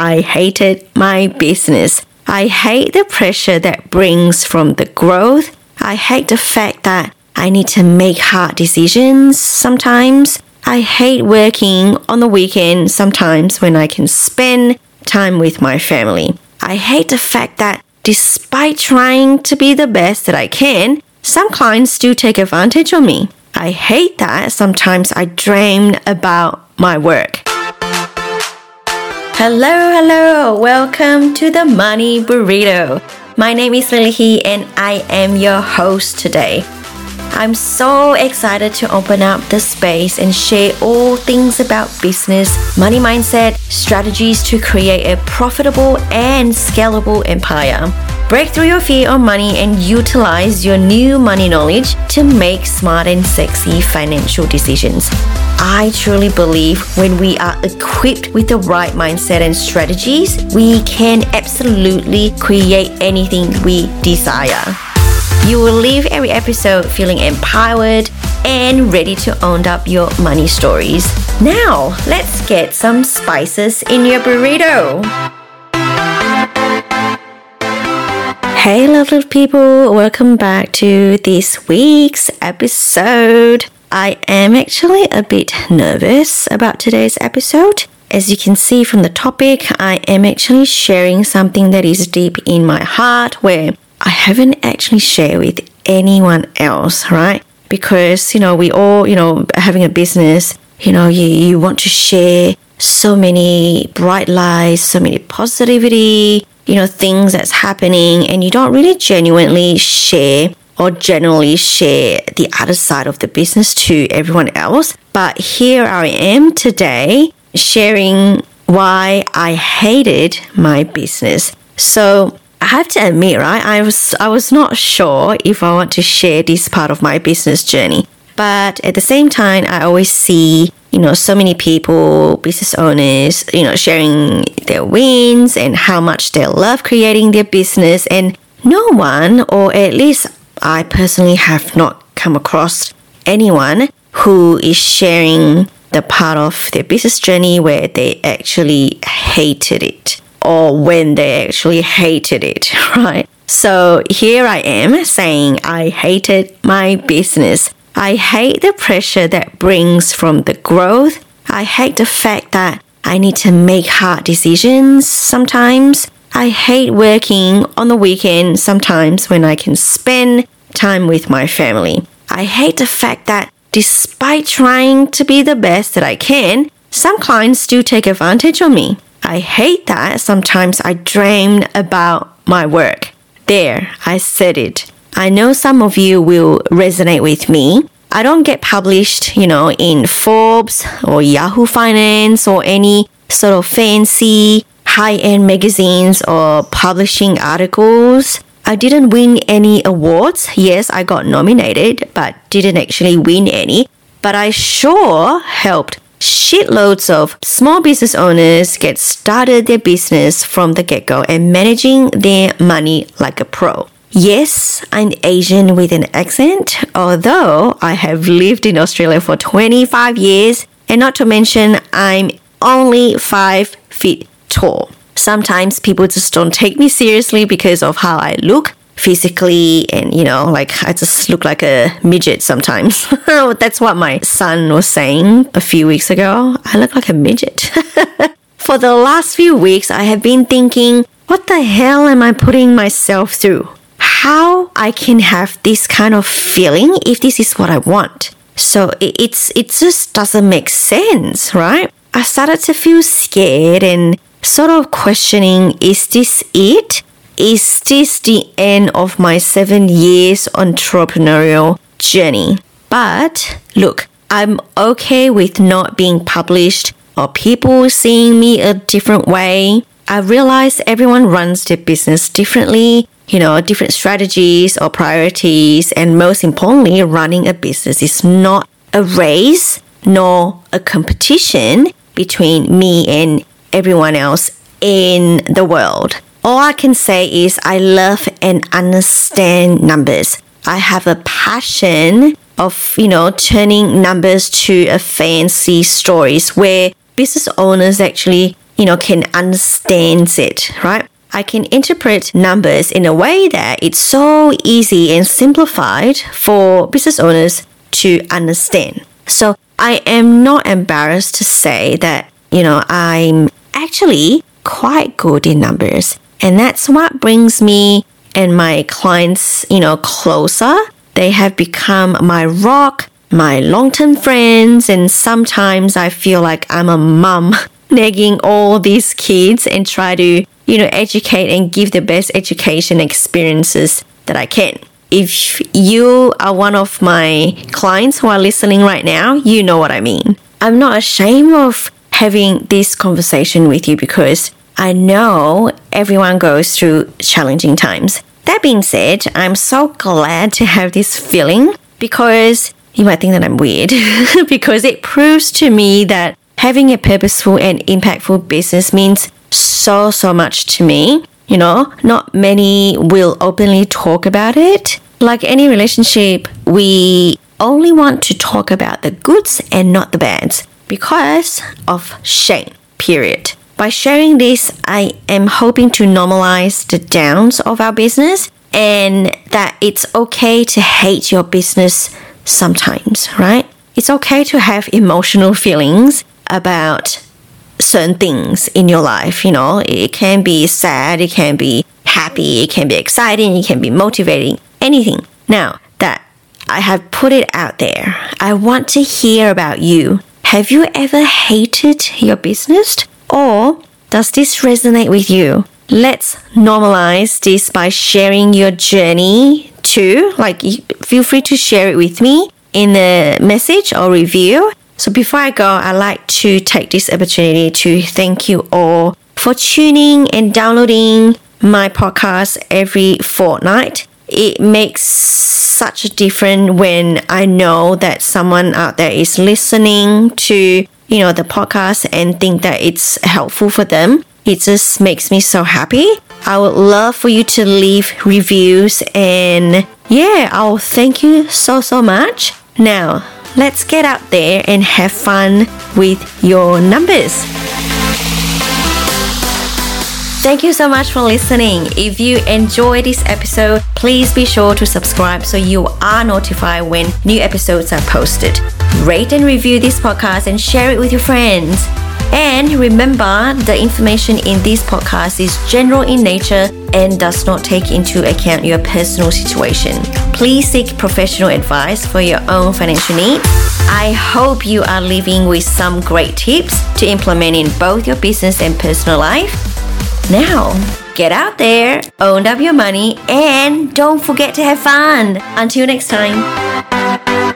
I hated my business. I hate the pressure that brings from the growth. I hate the fact that I need to make hard decisions sometimes. I hate working on the weekend sometimes when I can spend time with my family. I hate the fact that despite trying to be the best that I can, some clients do take advantage of me. I hate that sometimes I dream about my work. Hello, hello, welcome to the Money Burrito. My name is Lily He and I am your host today. I'm so excited to open up the space and share all things about business, money mindset, strategies to create a profitable and scalable empire. Break through your fear of money and utilize your new money knowledge to make smart and sexy financial decisions. I truly believe when we are equipped with the right mindset and strategies, we can absolutely create anything we desire. You will leave every episode feeling empowered and ready to own up your money stories. Now, let's get some spices in your burrito. Hey, lovely people, welcome back to this week's episode. I am actually a bit nervous about today's episode. As you can see from the topic, I am actually sharing something that is deep in my heart where I haven't actually shared with anyone else, right? Because, you know, we all, you know, having a business, you know, you, you want to share so many bright lights, so many positivity, you know, things that's happening, and you don't really genuinely share or generally share the other side of the business to everyone else. But here I am today sharing why I hated my business. So I have to admit, right? I was I was not sure if I want to share this part of my business journey. But at the same time, I always see, you know, so many people, business owners, you know, sharing their wins and how much they love creating their business and no one, or at least I personally have not come across anyone who is sharing the part of their business journey where they actually hated it or when they actually hated it, right? So here I am saying I hated my business. I hate the pressure that brings from the growth. I hate the fact that I need to make hard decisions sometimes. I hate working on the weekend sometimes when I can spend time with my family. I hate the fact that despite trying to be the best that I can, some clients do take advantage of me. I hate that sometimes I dream about my work. There, I said it. I know some of you will resonate with me. I don't get published, you know, in Forbes or Yahoo Finance or any sort of fancy high end magazines or publishing articles. I didn't win any awards. Yes, I got nominated, but didn't actually win any. But I sure helped shitloads of small business owners get started their business from the get go and managing their money like a pro. Yes, I'm Asian with an accent, although I have lived in Australia for 25 years, and not to mention, I'm only 5 feet tall. Sometimes people just don't take me seriously because of how I look physically and you know like i just look like a midget sometimes. That's what my son was saying a few weeks ago. I look like a midget. For the last few weeks i have been thinking what the hell am i putting myself through? How i can have this kind of feeling if this is what i want? So it's it just doesn't make sense right? I started to feel scared and sort of questioning is this it is this the end of my seven years entrepreneurial journey? But look, I'm okay with not being published or people seeing me a different way. I realize everyone runs their business differently, you know, different strategies or priorities, and most importantly, running a business is not a race nor a competition between me and everyone else in the world. All I can say is I love and understand numbers. I have a passion of, you know, turning numbers to a fancy stories where business owners actually you know, can understand it, right? I can interpret numbers in a way that it's so easy and simplified for business owners to understand. So I am not embarrassed to say that, you know, I'm actually quite good in numbers. And that's what brings me and my clients, you know, closer. They have become my rock, my long-term friends, and sometimes I feel like I'm a mom nagging all these kids and try to you know, educate and give the best education experiences that I can. If you are one of my clients who are listening right now, you know what I mean. I'm not ashamed of having this conversation with you because I know everyone goes through challenging times. That being said, I'm so glad to have this feeling because you might think that I'm weird because it proves to me that having a purposeful and impactful business means so, so much to me. You know, not many will openly talk about it. Like any relationship, we only want to talk about the goods and not the bads because of shame, period. By sharing this, I am hoping to normalize the downs of our business and that it's okay to hate your business sometimes, right? It's okay to have emotional feelings about certain things in your life. You know, it can be sad, it can be happy, it can be exciting, it can be motivating, anything. Now that I have put it out there, I want to hear about you. Have you ever hated your business? Or does this resonate with you? Let's normalize this by sharing your journey too. Like, feel free to share it with me in a message or review so before I go, I'd like to take this opportunity to thank you all for tuning and downloading my podcast every fortnight. It makes such a difference when I know that someone out there is listening to, you know, the podcast and think that it's helpful for them. It just makes me so happy. I would love for you to leave reviews and yeah, I'll thank you so so much. Now, let's get out there and have fun with your numbers. Thank you so much for listening. If you enjoyed this episode, please be sure to subscribe so you are notified when new episodes are posted. Rate and review this podcast and share it with your friends. And remember, the information in this podcast is general in nature and does not take into account your personal situation. Please seek professional advice for your own financial needs. I hope you are living with some great tips to implement in both your business and personal life. Now, get out there, own up your money, and don't forget to have fun. Until next time.